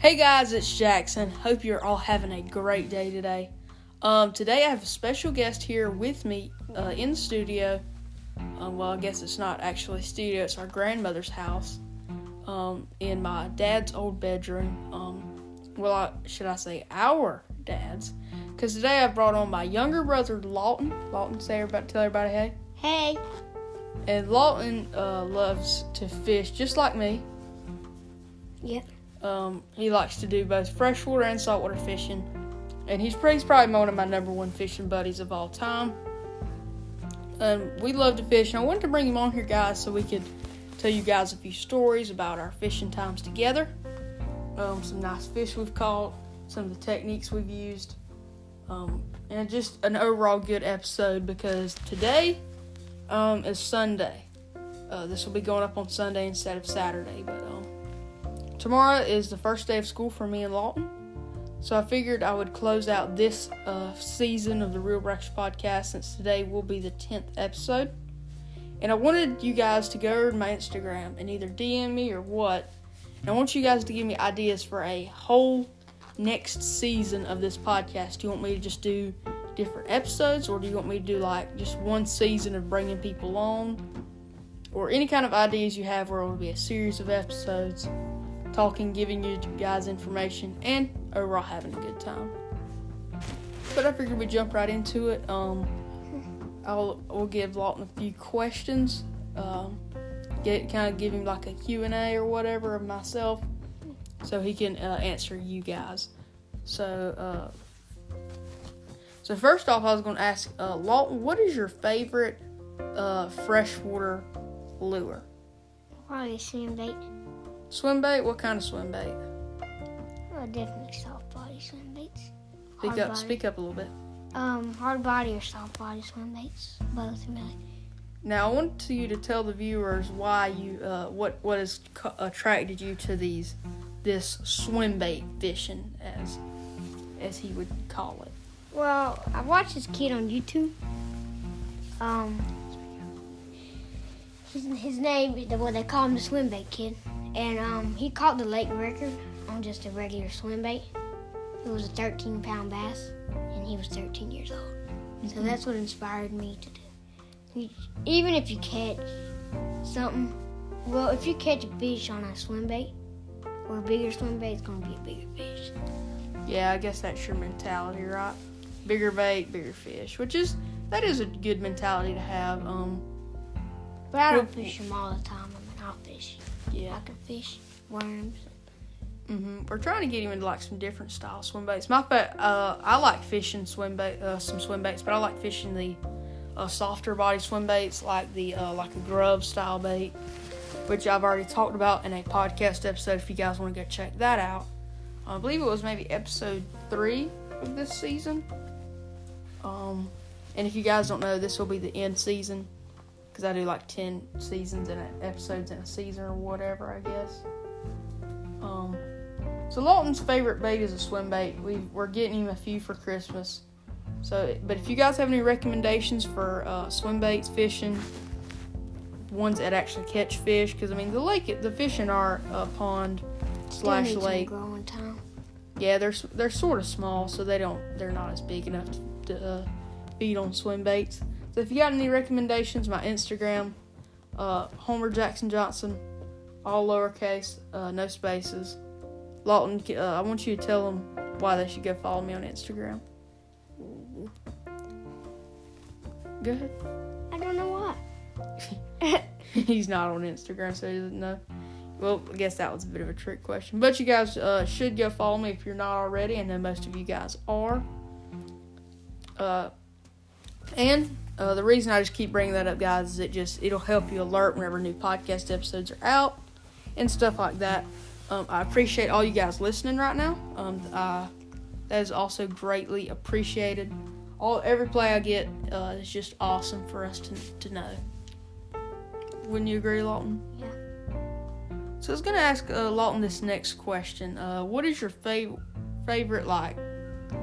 Hey guys, it's Jackson. Hope you're all having a great day today. Um, today I have a special guest here with me uh, in the studio. Um, well, I guess it's not actually studio; it's our grandmother's house um, in my dad's old bedroom. Um, well, I, should I say our dad's? Because today I brought on my younger brother Lawton. Lawton, say everybody, tell everybody hey. Hey. And Lawton uh, loves to fish just like me. Yep. Um, he likes to do both freshwater and saltwater fishing, and he's, he's probably one of my number one fishing buddies of all time. Um, we love to fish, and I wanted to bring him on here, guys, so we could tell you guys a few stories about our fishing times together, um, some nice fish we've caught, some of the techniques we've used, um, and just an overall good episode because today um, is Sunday. Uh, this will be going up on Sunday instead of Saturday, but um, tomorrow is the first day of school for me and Lawton. So I figured I would close out this uh, season of the Real Breakfast Podcast since today will be the 10th episode. And I wanted you guys to go to my Instagram and either DM me or what. And I want you guys to give me ideas for a whole next season of this podcast. Do you want me to just do different episodes or do you want me to do like just one season of bringing people on? Or any kind of ideas you have where it will be a series of episodes talking, giving you guys information, and overall having a good time. But I figured we jump right into it. Um, I'll we'll give Lawton a few questions. Um, get kind of give him like a Q and A or whatever of myself, so he can uh, answer you guys. So, uh, so first off, I was going to ask uh, Lawton, what is your favorite uh, freshwater lure? Probably swim bait. Swim bait? What kind of swim bait? Well, definitely soft body swim baits. Speak Hard up. body. Speak up a little bit. Um, hard body or soft body swim baits. Both really. Now I want you to tell the viewers why you, uh, what what has co- attracted you to these, this swim bait fishing, as, as he would call it. Well, I watched this kid on YouTube. Um, his, his name, is the well, they call him the swim bait kid. And um, he caught the lake record on just a regular swim bait. It was a 13 pound bass, and he was 13 years old. So that's what inspired me to do. You- Even if you catch something, well, if you catch a fish on a swim bait or a bigger swim bait, it's gonna be a bigger fish. Yeah, I guess that's your mentality, right? Bigger bait, bigger fish, which is that is a good mentality to have. Um, But I don't fish them all the time. I mean, I'll fish. yeah. I can fish worms. Mm-hmm. We're trying to get him into like some different style swim baits. My uh, I like fishing swim bait, uh, some swim baits, but I like fishing the uh, softer body swim baits, like the uh, like a grub style bait, which I've already talked about in a podcast episode. If you guys want to go check that out, I believe it was maybe episode three of this season. Um, and if you guys don't know, this will be the end season because I do like ten seasons and episodes in a season or whatever, I guess. Um, so Lawton's favorite bait is a swim bait. We we're getting him a few for Christmas. So, but if you guys have any recommendations for uh, swim baits, fishing, ones that actually catch fish, because I mean the lake, the fish in our uh, pond slash lake, yeah, they're they're sort of small, so they don't they're not as big enough to, to uh, feed on swim baits. So if you got any recommendations, my Instagram, uh, Homer Jackson Johnson, all lowercase, uh, no spaces. Lawton, uh, I want you to tell them why they should go follow me on Instagram. Go ahead. I don't know why. He's not on Instagram, so he doesn't know. Well, I guess that was a bit of a trick question. But you guys uh, should go follow me if you're not already. I know most of you guys are. Uh, and uh, the reason I just keep bringing that up, guys, is it just it'll help you alert whenever new podcast episodes are out and stuff like that. Um, I appreciate all you guys listening right now. Um, uh, that is also greatly appreciated. All every play I get uh, is just awesome for us to to know. Wouldn't you agree, Lawton? Yeah. So I was gonna ask uh, Lawton this next question. Uh, what is your favorite favorite like?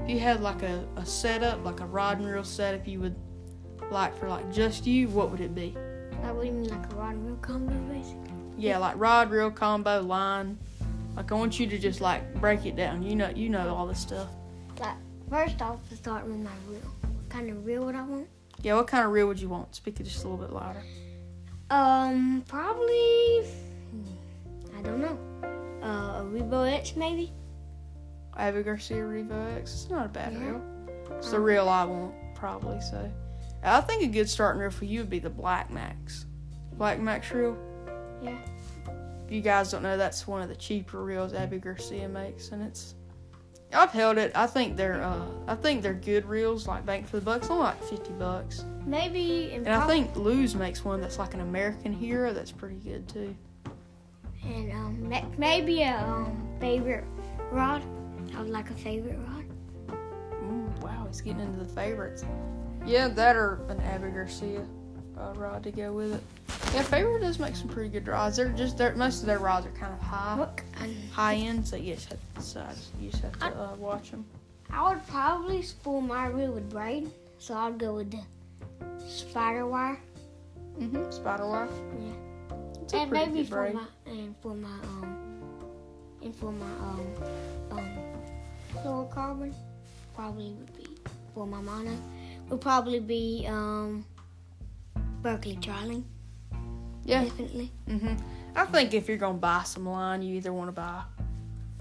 If you had like a, a setup, like a rod and reel setup, you would like for like just you, what would it be? Like, what do you mean, like a rod and reel combo, basically? Yeah, like rod, reel, combo, line, Like I want you to just like break it down. You know, you know all this stuff. Like first off, to start with my reel. What kind of reel would I want? Yeah, what kind of reel would you want? Speak it just a little bit louder. Um, probably. hmm, I don't know. Uh, a Revo X maybe. Abbey Garcia Revo X. It's not a bad Yeah. reel. It's the Um, reel I want probably. So, I think a good starting reel for you would be the Black Max. Black Max reel. Yeah. If you guys don't know, that's one of the cheaper reels Abbey Garcia makes, and it's. I've held it. I think they're. Uh, I think they're good reels, like Bank for the bucks. Only like fifty bucks. Maybe. And I think Lew's makes one that's like an American Hero. That's pretty good too. And um, maybe a um, favorite rod. I would like a favorite rod. Mm, wow, he's getting into the favorites. Yeah, that or an Abbey Garcia uh, rod to go with it. Yeah, favorite does make some pretty good rods. They're just they're, most of their rods are kind of high, high end, so you just have to decide. You just have to uh, watch them. I would probably spool my reel with braid, so I'd go with the spider wire. Mm-hmm. Spider wire. Yeah. It's and maybe for braid. my and for my um and for my um um fluorocarbon probably would be for my mono would probably be um Berkley Trilene. Yeah. Definitely. hmm I think if you're gonna buy some line, you either want to buy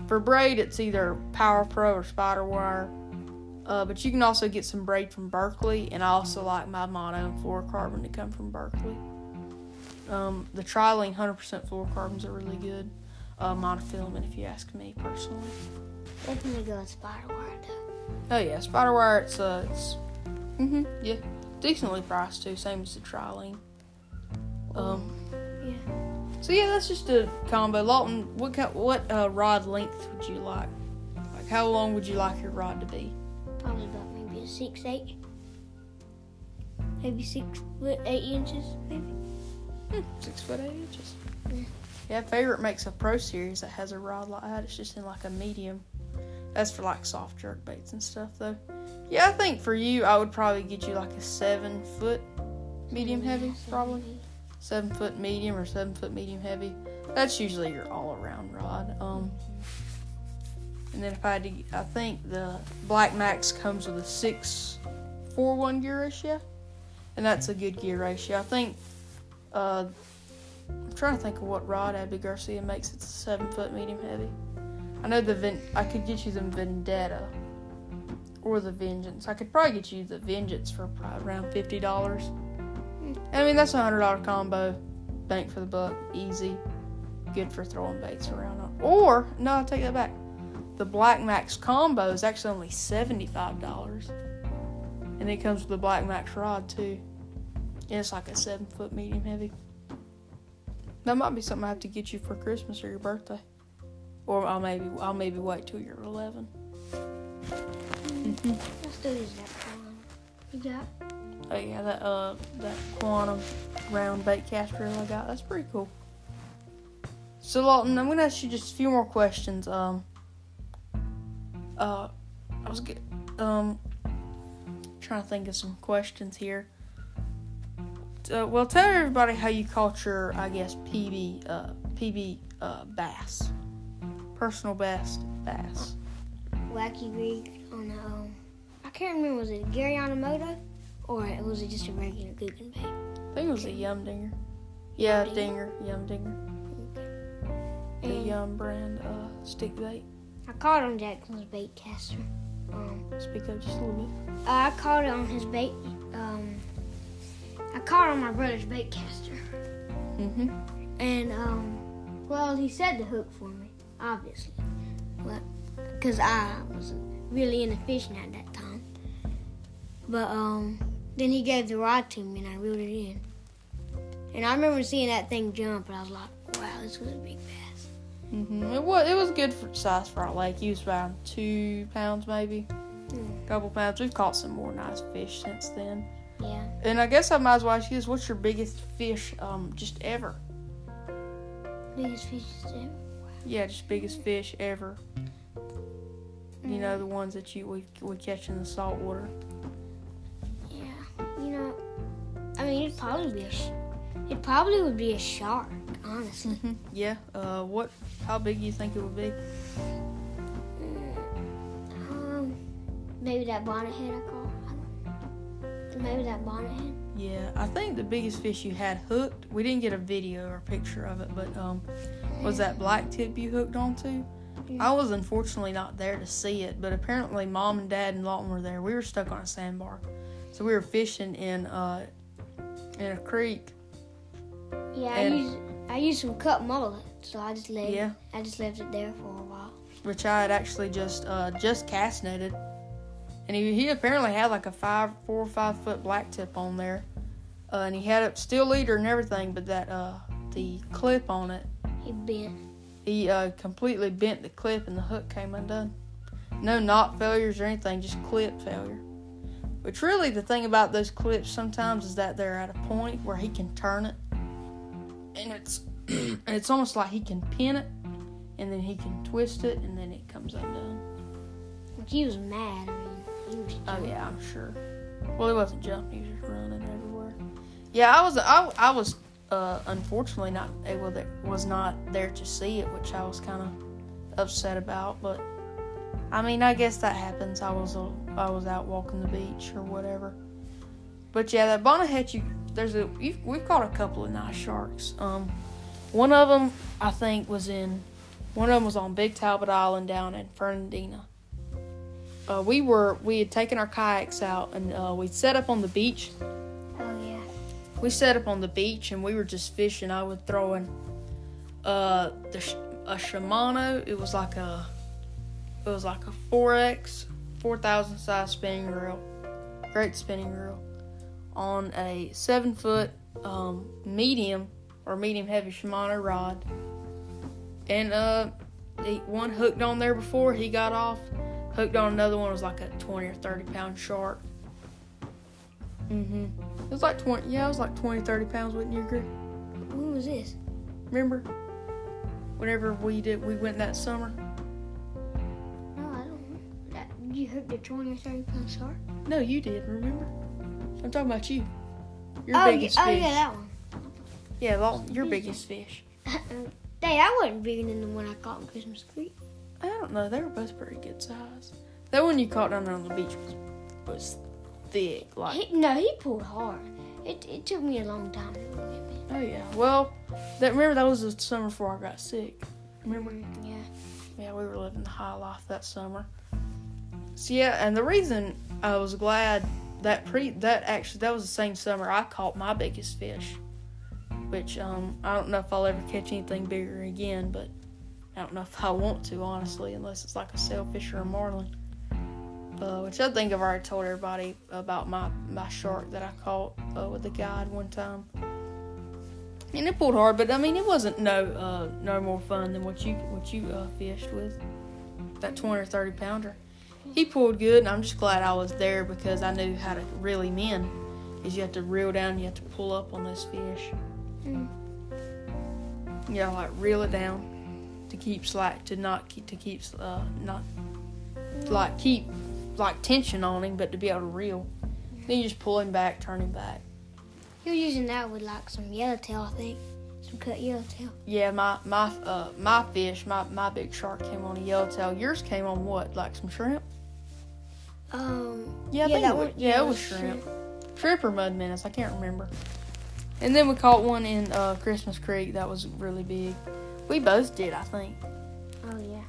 for braid, it's either Power Pro or Spider Wire. Uh, but you can also get some braid from Berkley, and I also like my mono and fluorocarbon to come from Berkley. Um, the Trilene 100% fluorocarbons are really good. Uh, monofilament, if you ask me personally. Definitely go with spider wire though. Oh yeah, Spider Wire. It's uh, it's hmm yeah, decently priced too. Same as the Trilene. Um, Yeah. So yeah, that's just a combo. Lawton, what ki- what uh, rod length would you like? Like how long would you like your rod to be? Probably about maybe a six eight. Maybe six foot eight inches, maybe. Hmm, six foot eight inches. Yeah. Yeah, favorite makes a pro series that has a rod like that. It's just in like a medium. That's for like soft jerk baits and stuff though. Yeah, I think for you, I would probably get you like a seven foot medium heavy, probably seven foot medium or seven foot medium heavy. That's usually your all around rod. Um, and then if I had to, I think the Black Max comes with a six four one gear ratio, and that's a good gear ratio. I think. Uh, I'm trying to think of what rod Abby Garcia makes. It's a seven foot medium heavy. I know the Ven- I could get you the Vendetta or the Vengeance. I could probably get you the Vengeance for around fifty dollars. I mean that's a hundred dollar combo, bank for the buck, easy, good for throwing baits around. on- Or no, I take that back. The Black Max combo is actually only seventy five dollars, and it comes with the Black Max rod too. And it's like a seven foot medium heavy. That might be something I have to get you for Christmas or your birthday, or I'll maybe I'll maybe wait till you're eleven. Mhm. Let's do this that one. You got? Oh yeah, that uh that quantum round bait cast reel I got. That's pretty cool. So Lawton, I'm gonna ask you just a few more questions. Um uh I was get um trying to think of some questions here. Uh, well tell everybody how you caught your I guess PB uh PB uh bass. Personal best bass. Wacky rig on a um. I can't remember. Was it Gary Yamamoto, or was it just a regular Googan bait? I think it was a yum dinger. Yeah, Yum dinger, yum dinger. The And Yum brand uh, stick bait. I caught on Jackson's bait caster. Um, Speak up just a little bit. I caught it on his bait. Um, I caught on my brother's bait caster, Mm-hmm. and um, well, he said the hook for me, obviously, but because I wasn't really into fishing at that time. But um, then he gave the rod to me, and I reeled it in. And I remember seeing that thing jump, and I was like, "Wow, this was a big bass." Mm-hmm. It was it was good for size for our lake. He was about two pounds maybe, Hmm. couple pounds. We've caught some more nice fish since then. Yeah. And I guess I might as well ask you this: What's your biggest fish um just ever? Biggest fish ever. Yeah, just biggest fish ever. You Mm. know the ones that you we we catch in the salt water. Yeah. You know, I mean, it'd probably be a. It probably would be a shark. honestly. Yeah. Uh, what? How big do you think it would be? Um, maybe that bonnet head I caught. Maybe that bonnet head. Yeah, I think the biggest fish you had hooked. We didn't get a video or picture of it, but um, was that black tip you hooked onto? I was unfortunately not there to see it, but apparently mom and dad and Lawton were there. We were stuck on a sandbar, so we were fishing in uh in a creek. Yeah, I used I used some cut mullet, so I just left Yeah. I just left it there for a while. which I had actually just uh, just cast netted, and he, he apparently had like a five, four or five foot black tip on there, uh, and he had a steel leader and everything, but that uh, the clip on it, He bent. he uh, completely bent the clip and the hook came undone. No knot failures or anything, just clip failure. Which really the thing about those clips sometimes is that they're at a point where he can turn it, and it's and it's almost like he can pin it, and then he can twist it, and then it comes undone. Like he was mad. I mean, he was. Oh yeah, I'm sure. Well, he wasn't jumping; he was just running everywhere. Yeah, I was. I, I was uh, unfortunately not able to was not there to see it, which I was kind of upset about. But I mean, I guess that happens. I was I was out walking the beach or whatever. But yeah, that you there's a we've caught a couple of nice sharks. Um, one of them I think was in one of them was on Big Talbot Island down in Fernandina uh, we were we had taken our kayaks out and uh, we set up on the beach. We set up on the beach and we were just fishing. I was throwing uh the sh- a Shimano. It was like a it was like a 4x 4000 size spinning reel, great spinning reel, on a seven foot um, medium or medium heavy Shimano rod. And uh, one hooked on there before he got off hooked on another one was like a 20 or 30 pound shark. Hmm It was like 20, yeah, it was like 20, 30 pounds, wouldn't you agree? When was this? Remember? Whenever we did, we went that summer. No, I don't know. That, you hooked a 20 or 30 pound shark? No, you did, remember? I'm talking about you. Your oh, biggest yeah, oh fish. yeah, that one. Yeah, Lawton, your biggest fish. Dang, I wasn't bigger than the one I caught in Christmas Creek. I don't know, they were both pretty good size. That one you caught down there on the beach was, was thick, like He, no, he pulled hard. It, it took me a long time to get me. Oh yeah. Well, that remember that was the summer before I got sick. Remember? Yeah. Yeah, we were living the high life that summer. So yeah, and the reason I was glad that pre that actually that was the same summer I caught my biggest fish, which um I don't know if I'll ever catch anything bigger again, but I don't know if I want to honestly, unless it's like a sailfish or a marlin. Uh, which I think I've already told everybody about my my shark that I caught uh, with the guide one time. And it pulled hard, but I mean it wasn't no uh, no more fun than what you what you uh, fished with that twenty or thirty pounder. He pulled good, and I'm just glad I was there because I knew how to really him in. Is you have to reel down, you have to pull up on this fish. Mm. Know, like reel it down to keep slack, to not keep to keep uh, not like keep like tension on him, but to be able to reel. Then you just pull him back, turn him back. He was using that with like some yellowtail, I think. Some cut yellowtail. Yeah, my my uh my fish, my my big shark came on a yellowtail. Yours came on what? Like some shrimp? Um. Yeah, I Yeah, think that it was, yeah, yeah, it was shrimp. Shrimp or mud minnows, I can't remember. And then we caught one in uh, Christmas Creek that was really big. We both did, I think. Oh yeah.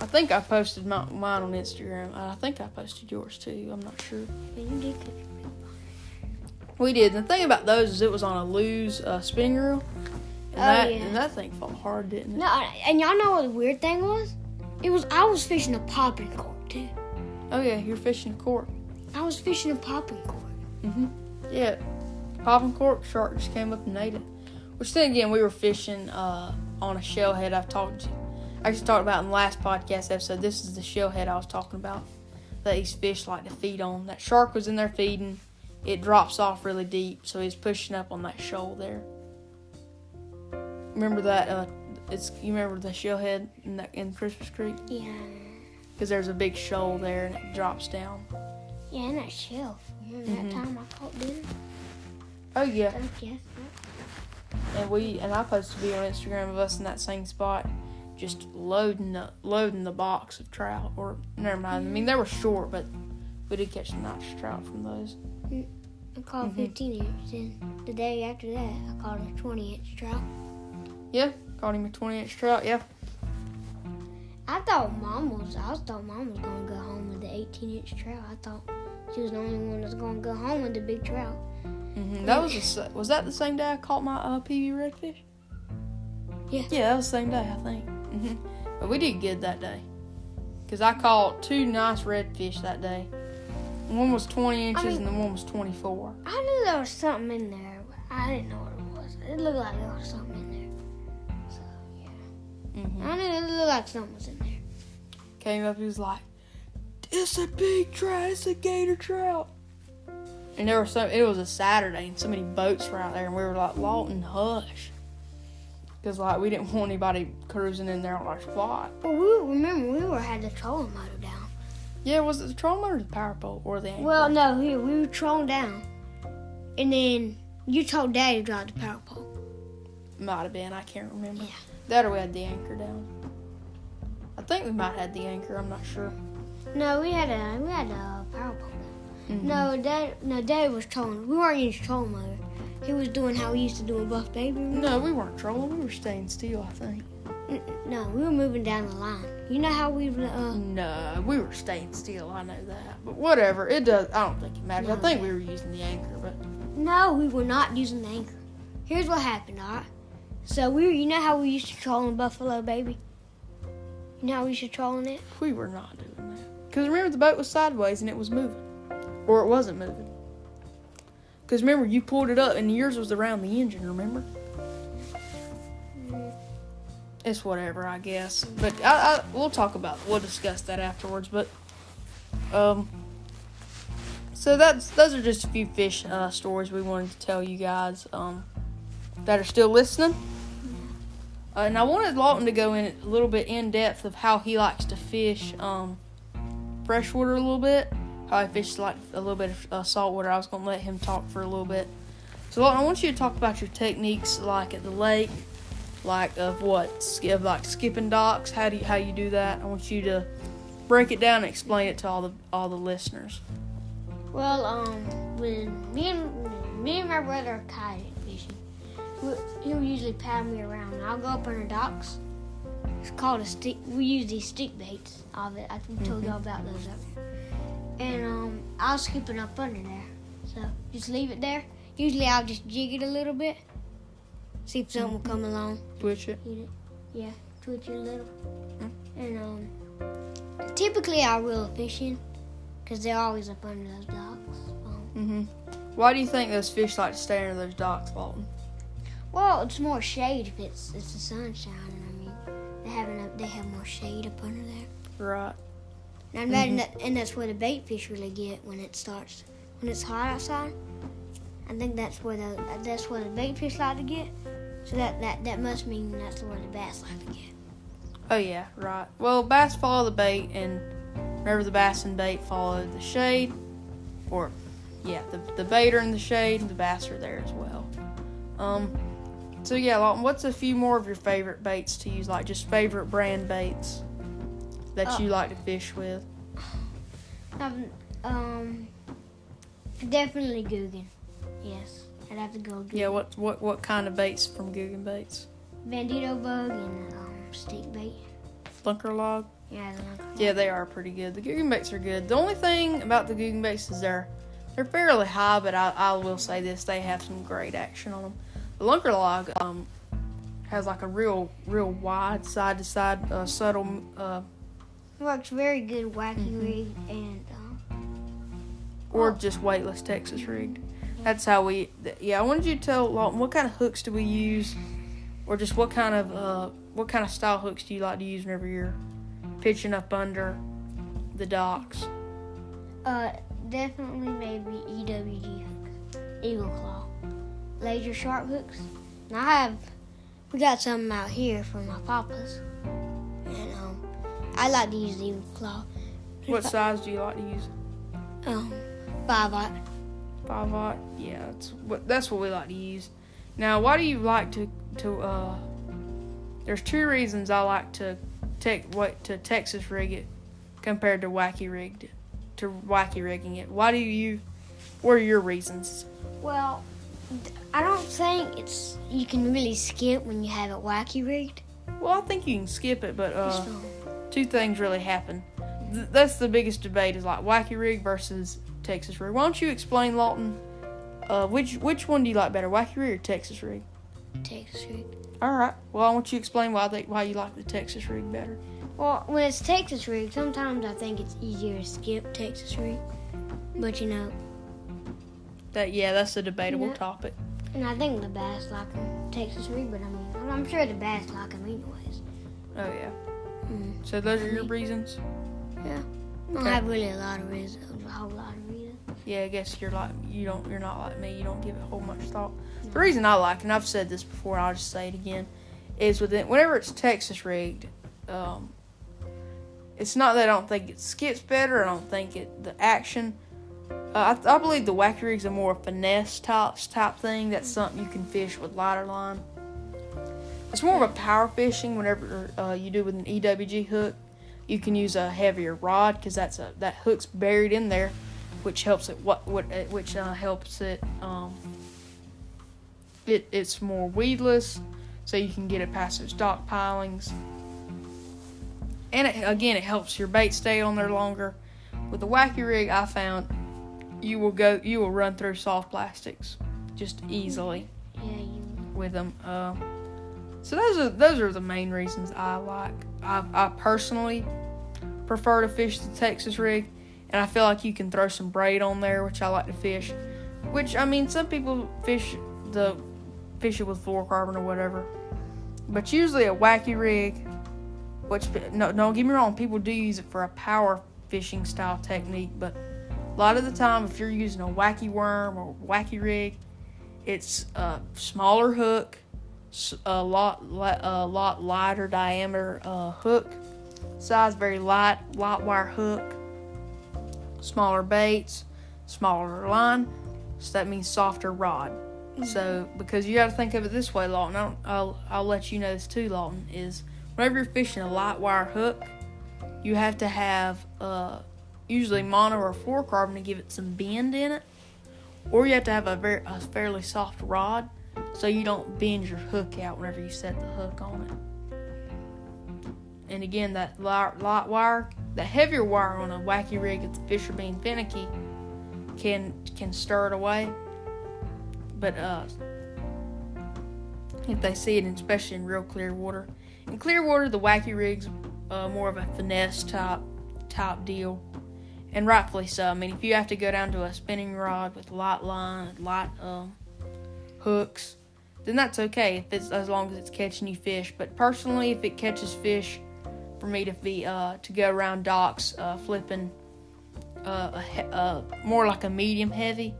I think I posted my, mine on Instagram. I think I posted yours too. I'm not sure. Yeah, you did We did. The thing about those is it was on a loose uh, spinning reel. And, Oh, that, yeah. and that thing fought hard, didn't it? No, and y'all know what the weird thing was? It was I was fishing a popping cork too. Oh, yeah, you're fishing a cork. I was fishing a popping cork. Mm-hmm. Yeah. Popping cork shark just came up and ate it. Which then again, we were fishing uh, on a shellhead. I've talked to, I just talked about in the last podcast episode. This is the shellhead I was talking about that these fish like to feed on. That shark was in there feeding. It drops off really deep, so he's pushing up on that shoal there. Remember that? Uh, it's you remember the shellhead in that in Christmas Creek Yeah. because there's a big shoal there and it drops down. Yeah, and that shelf. Remember Mhm. that time I caught dinner? Oh yeah. And we and I posted a video on Instagram of us in that same spot, just loading the loading the box of trout. Or never mind. I mean they were short, but we did catch some nice trout from those. I caught Mhm. 15 inch. Then the day after that, I caught a 20 inch trout. Yeah, caught him a twenty inch trout. Yeah. I thought mom was. I thought mom was gonna go home with the 18 inch trout. I thought she was the only one that's gonna go home with the big trout. hmm That was sa- was that the same day I caught my uh, PB redfish? Yeah. Yeah, that was the same day I think. Hmm But we did good that day, cause I caught two nice redfish that day. One was twenty inches mean- and the one was twenty four. I knew there was something in there, but I didn't know what it was. It looked like there was something in there. So yeah, Mm-hmm. I knew it looked like something was in there. Came up, he was like, "It's a big trout. It's a gator trout." And there was some. It was a Saturday, and so many boats were out there, and we were like, "Lawton, hush," because like we didn't want anybody cruising in there on our spot. But we remember we were had the trolling motor down. Yeah, was it the trolling or the power pole or the anchor? Well, no, here we were trolling down, and then you told Daddy to drive the power pole. might have been. I can't remember. Yeah. That or we had the anchor down. I think we might have had the anchor. I'm not sure. No, we had a we had a power pole. Mhm. No, Dad, no, Dad was trolling. We weren't using trolling motor. He was doing how we used to do a buff baby. No, we weren't trolling. We were staying still. I think. No, we were moving down the line. You know how we uh No, we were staying still. I know that. But whatever. It does. I don't think it matters. I think we were using the anchor, but No, we were not using the anchor. Here's what happened, alright? So we were, you know how we used to troll in Buffalo Baby? You know how we used to troll in it? we were not doing that. Because remember, the boat was sideways and it was moving, or it wasn't moving. Because remember, you pulled it up and yours was around the engine. Remember? It's whatever, I guess. But I, I we'll talk about we'll discuss that afterwards. But um, so that's those are just a few fish uh, stories we wanted to tell you guys um that are still listening. Uh, and I wanted Lawton to go in a little bit in depth of how he likes to fish um freshwater a little bit. How he fishes like a little bit of uh, saltwater. I was gonna let him talk for a little bit. So Lawton, I want you to talk about your techniques like at the lake like of what of like skipping docks how do you how you do that i want you to break it down and explain it to all the all the listeners Well, um, when me and me and my brother are kayak fishing, we, he'll usually paddle me around. and I'll go up on the docks. It's called a stick. We use these stick baits. It, I told y'all about those. And um, I'll skip it up under there. So just leave it there. Usually I'll just jig it a little bit, see if something will come along. twitch it Eat it. Yeah, twitch it a little. Mm. And um, typically I reel a fish in, cause they're always up under those docks. Um, mm-hmm why do you think those fish like to stay under those docks Lawton? well, it's more shade if it's it's the sun shining. I mean, they have enough, they have more shade up under there. right And, I imagine that, and that's where the bait fish really get when it starts when it's hot outside. I think that's where the that's where the bait fish like to get. So that that that must mean that's where the bass like to get. oh yeah right well bass follow the bait and whenever the bass and bait follow the shade or yeah the, the bait are in the shade the bass are there as well um so yeah Lawton, what's a few more of your favorite baits to use like just favorite brand baits that Oh. you like to fish with Um, um, definitely Googan. Yes, I'd have to go Googan. Yeah, what what what kind of baits from Googan Baits? Bandito bug and um, stick bait. Lunker log. Yeah, the Yeah, they are pretty good. The Googan baits are good. The only thing about the Googan baits is they're they're fairly high, but I, I will say this: they have some great action on them. The Lunker log um has like a real real wide side to side uh, subtle uh, works very good wacky Mhm. rig and um, or Oh. just weightless Texas rigged. That's how we. Yeah, I wanted you to tell what kind of hooks do we use, or just what kind of uh, what kind of style hooks do you like to use whenever you're pitching up under the docks? uh, definitely maybe EWG hooks, Eagle Claw, laser sharp hooks. And I have, we got some out here from my papa's, and um, I like to use the Claw. What size do you like to use? Um, five aught. Five aught. Yeah, that's what that's what we like to use. Now, why do you like to to? uh There's two reasons I like to take what to Texas rig it compared to wacky rigged to wacky rigging it. Why do you? What are your reasons? Well, I don't think it's you can really skip when you have it wacky rigged. Well, I think you can skip it, but uh, two things really happen. Th- that's the biggest debate is like wacky rig versus Texas rig. Why don't you explain, Lawton? Uh, which which one do you like better, wacky rig or Texas rig? Texas Rig. All right. Well, I want you to explain why they, why you like the Texas rig better. Well, when it's Texas Rig, sometimes I think it's easier to skip Texas Rig, But you know, That yeah, that's a debatable Yeah. topic. and I think the bass like Texas Rig, but I mean, I'm sure the bass like them anyways. Oh yeah. Mm. So those are your reasons. Yeah. I don't have really a lot of reasons, a whole lot of reasons. Yeah, I guess you're like you don't you're not like me. You don't give it a whole much thought. The reason I like, and I've said this before, and I'll just say it again, is within whenever it's Texas rigged, um, it's not that I don't think it skips better. I don't think it the action. Uh, I, I believe the wacky rig's a more finesse type type thing. That's something you can fish with lighter line. It's more of a power fishing. Whenever uh, you do with an EWG hook, you can use a heavier rod because that's a that hook's buried in there, which helps it what what uh, which uh, helps it um, it it's more weedless, so you can get it past those dock pilings. And it, again, it helps your bait stay on there longer. With the wacky rig, I found you will go you will run through soft plastics just easily Yeah, you. with them. Um, so those are those are the main reasons I like. I, I personally prefer to fish the Texas rig, and I feel like you can throw some braid on there, which I like to fish. Which I mean, some people fish the fish it with fluorocarbon or whatever, but usually a wacky rig. Which no, don't get me wrong, people do use it for a power fishing style technique, but a lot of the time, if you're using a wacky worm or wacky rig, it's a smaller hook, a lot a lot lighter diameter uh, hook size, very light light wire hook, smaller baits, smaller line. So that means softer rod. So because you got to think of it this way, Lawton. I'll, I'll I'll let you know this too, Lawton. Is whenever you're fishing a light wire hook, you have to have uh, usually mono or fluorocarbon to give it some bend in it or you have to have a very a fairly soft rod so you don't bend your hook out whenever you set the hook on it. And again, that light, light wire, the heavier wire on a wacky rig, if the fish are being finicky, can can stir it away. But uh, if they see it, especially in real clear water, in clear water, the wacky rig's uh, more of a finesse type type deal and rightfully so. I mean, if you have to go down to a spinning rod with light line, light um, hooks, then that's okay if it's as long as it's catching you fish. But personally, if it catches fish, for me to be uh, to go around docks uh, flipping uh, a uh, more like a medium heavy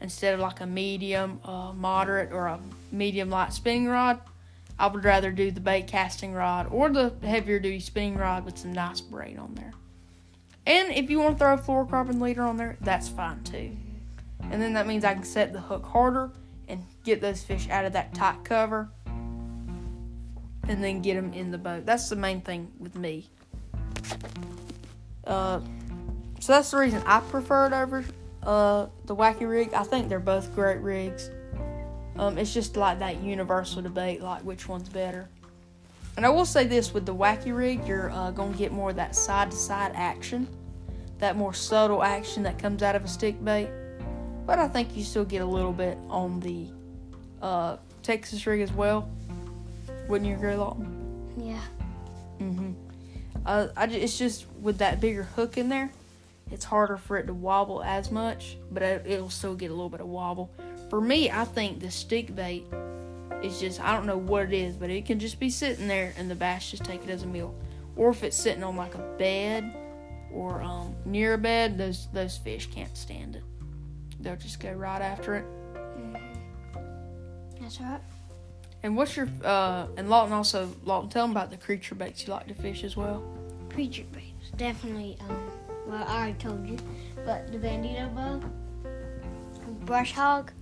instead of like a medium uh, moderate or a medium light spinning rod. I would rather do the bait casting rod or the heavier duty spinning rod with some nice braid on there. And if you want to throw a fluorocarbon leader on there, that's fine too. And then that means I can set the hook harder and get those fish out of that tight cover and then get them in the boat. That's the main thing with me. Uh, so that's the reason I prefer it over uh, the wacky rig. I think they're both great rigs. Um, it's just like that universal debate, like which one's better. And I will say this with the wacky rig, you're uh, going to get more of that side to side action, that more subtle action that comes out of a stick bait. But I think you still get a little bit on the uh, Texas rig as well. Wouldn't you agree, Lawton? Yeah. Mm-hmm. Uh, I ju- it's just with that bigger hook in there, it's harder for it to wobble as much, but it, it'll still get a little bit of wobble. For me, I think the stick bait is just I don't know what it is, but it can just be sitting there and the bass just take it as a meal, or if it's sitting on like a bed or um, near a bed, those those fish can't stand it. They'll just go right after it. That's right. And what's your uh and Lawton also Lawton tell them about the creature baits you like to fish as well. Creature baits. Definitely, um, well, I already told you, but the bandito bug, brush hog,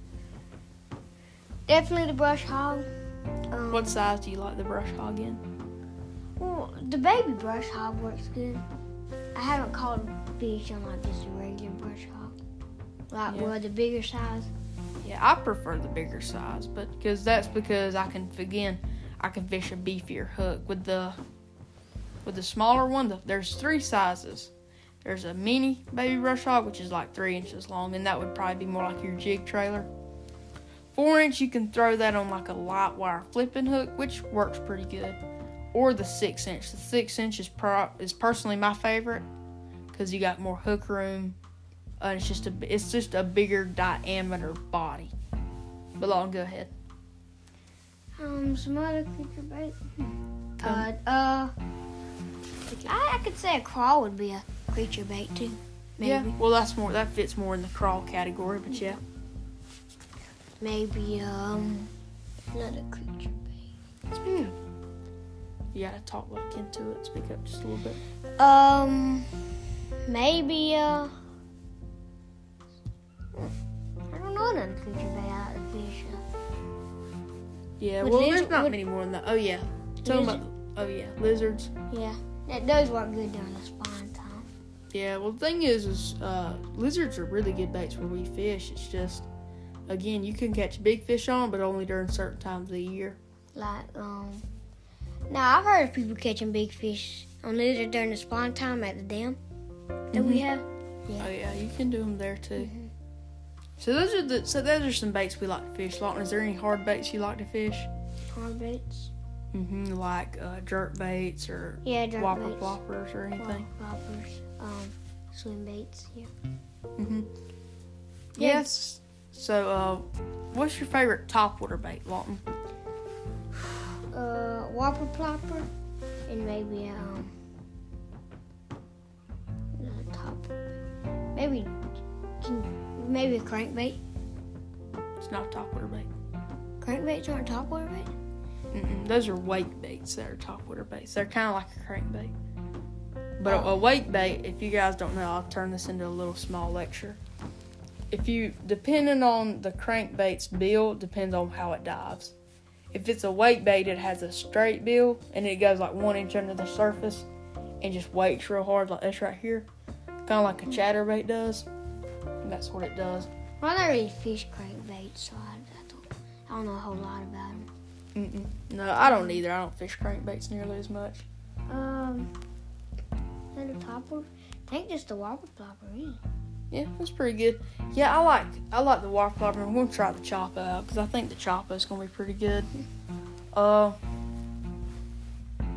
definitely the brush hog. Um, What size do you like the brush hog in? Well, the baby brush hog works good. I haven't caught fish on like just a regular brush hog. Like Yeah. well, the bigger size. Yeah, I prefer the bigger size, but because that's because I can again, I can fish a beefier hook with the with the smaller one. The, there's three sizes. There's a mini baby brush hog, which is like three inches long, and that would probably be more like your jig trailer. Four inch, you can throw that on like a light wire flipping hook, which works pretty good. Or the six inch. The six inch is pro- is personally my favorite because you got more hook room. Uh, it's just a it's just a bigger diameter body. But Lawton, go ahead. Um, some other creature bait. Uh, uh, I, I could say a crawl would be a creature bait too. Maybe, Yeah. Well, that's more that fits more in the crawl category, but yeah. maybe um, another creature bait. Yeah. You gotta talk like into it. Speak up just a little bit. Um, maybe uh, don't know another creature out of the. Yeah. Would well, liz- there's not would- many more than that. Oh yeah. Talking about. Oh yeah, lizards. yeah, that does work good during the spawn time. Yeah. Well, the thing is, is uh, lizards are really good baits where we fish. It's just, again, you can catch big fish on, but only during certain times of the year. Like um, now I've heard of people catching big fish on lizard during the spawn time at the dam that we Mhm. have. Oh yeah, you can do them there too. Mhm. So those are the so those are some baits we like to fish. Lawton, is there any hard baits you like to fish? Hard baits. Mm-hmm. Like uh, jerk baits or Yeah, jerk whopper baits. ploppers or anything. Whoppers. Um, swim baits. Yeah. Mm-hmm. Yeah. Yes. So, uh, what's your favorite topwater bait, Lawton? Uh, whopper plopper, and maybe um, top. Maybe can maybe a crankbait. It's not a topwater bait. Crankbaits aren't topwater bait. Mm-mm. Those are wake baits that are topwater baits. They're kind of like a crankbait. But a, Oh. a wake bait, if you guys don't know, I'll turn this into a little small lecture. If you, depending on the crankbait's bill, depends on how it dives. If it's a wake bait, it has a straight bill and it goes like one inch under the surface and just wakes real hard, like this right here, kind of like a chatterbait does. That's what it does. Well, I don't really fish crankbaits, so I, I don't I don't know a whole lot about them. Mm-mm. No, I don't either. I don't fish crankbaits nearly as much. Um, and the topper. I think just the whopper plopper. Really. Yeah, that's pretty good. Yeah, I like I like the water flopper. I'm gonna try the choppa out because I think the choppa is gonna be pretty good. Uh,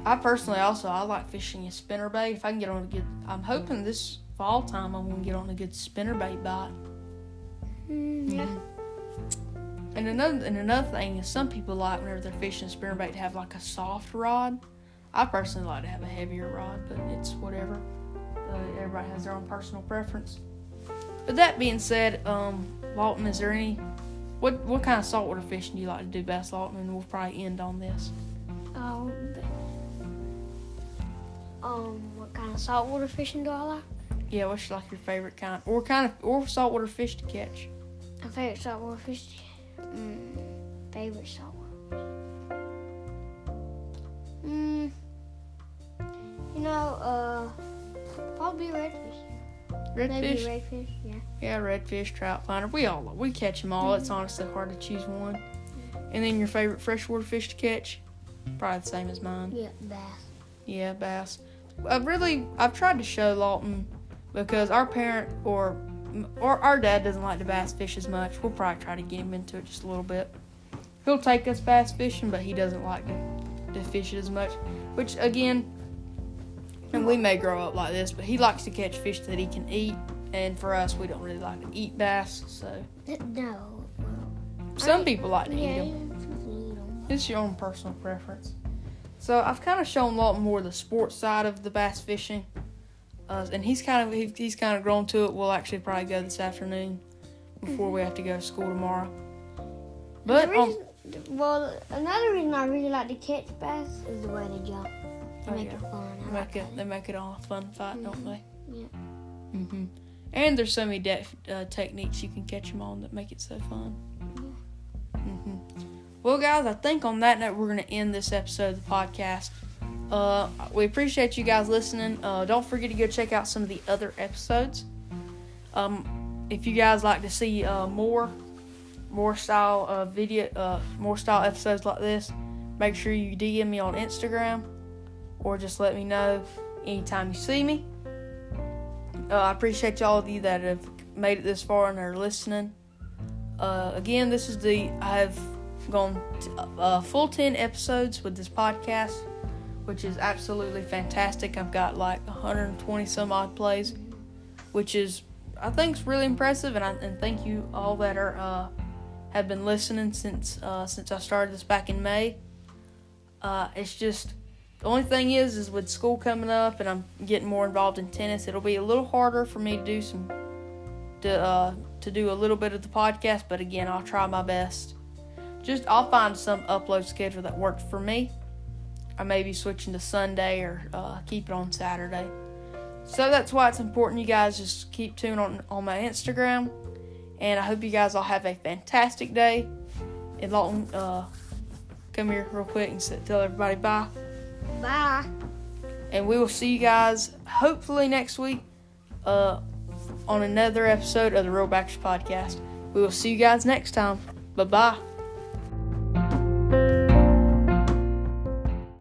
I personally also I like fishing a spinner bait. If I can get on a good, I'm hoping this fall time I'm gonna get on a good spinner bait bite. Mm, yeah. And another and another thing is some people like whenever they're fishing spinner bait to have like a soft rod. I personally like to have a heavier rod, but it's whatever. Uh, everybody has their own personal preference. But that being said, um, Lawton, is there any what what kind of saltwater fishing do you like to do best, Lawton? And we'll probably end on this. Um, um, what kind of saltwater fishing do I like? Yeah, what's like your favorite kind, or kind of or saltwater fish to catch? My favorite saltwater fish. Mm, favorite saltwater. Mm, you know, uh, probably redfish. Maybe Redfish. redfish. Yeah. Yeah, redfish, trout finder. We all we catch them all. It's honestly hard to choose one. And then your favorite freshwater fish to catch? Probably the same as mine. Yeah, bass. Yeah, bass. I've really I've tried to show Lawton because our parent or or our dad doesn't like to bass fish as much. We'll probably try to get him into it just a little bit. He'll take us bass fishing, but he doesn't like to, to fish it as much. Which again, and we may grow up like this, but he likes to catch fish that he can eat. And for us, we don't really like to eat bass. So No. Well, some I- people like to eat them. people eat 'em. It's your own personal preference. So I've kind of shown a lot more the sports side of the bass fishing, uh, and he's kind of he, he's kind of grown to it. We'll actually probably go this afternoon before we have to go to school tomorrow. But The um, well, another reason I really like to catch bass is the way they jump. They Oh, make yeah. it fun. They like make it they make it all a fun fight, don't they? Yeah. hmm And there's so many def, uh, techniques you can catch them on that make it so fun. hmm Well, guys, I think on that note, we're going to end this episode of the podcast. Uh, we appreciate you guys listening. Uh, don't forget to go check out some of the other episodes. Um, if you guys like to see uh, more, more style video, uh, more style episodes like this, make sure you DM me on Instagram, or just let me know anytime you see me. Uh, I appreciate all of you that have made it this far and are listening. Uh, again, this is the I have gone uh, full 10 episodes with this podcast, which is absolutely fantastic. I've got like 120 some odd plays, which is I think is really impressive, and I and thank you all that are uh, have been listening since uh, since I started this back in May. Uh, it's just the only thing is is with school coming up and I'm getting more involved in tennis, it'll be a little harder for me to do some to uh, to do a little bit of the podcast, but again, I'll try my best just I'll find some upload schedule that works for me. I may be switching to Sunday or uh, keep it on Saturday. So that's why it's important you guys just keep tuned on on my Instagram. And I hope you guys all have a fantastic day. And Lawton, uh, come here real quick and sit, tell everybody bye. Bye. And we will see you guys hopefully next week uh, on another episode of the Real Backers Podcast. We will see you guys next time. Bye bye.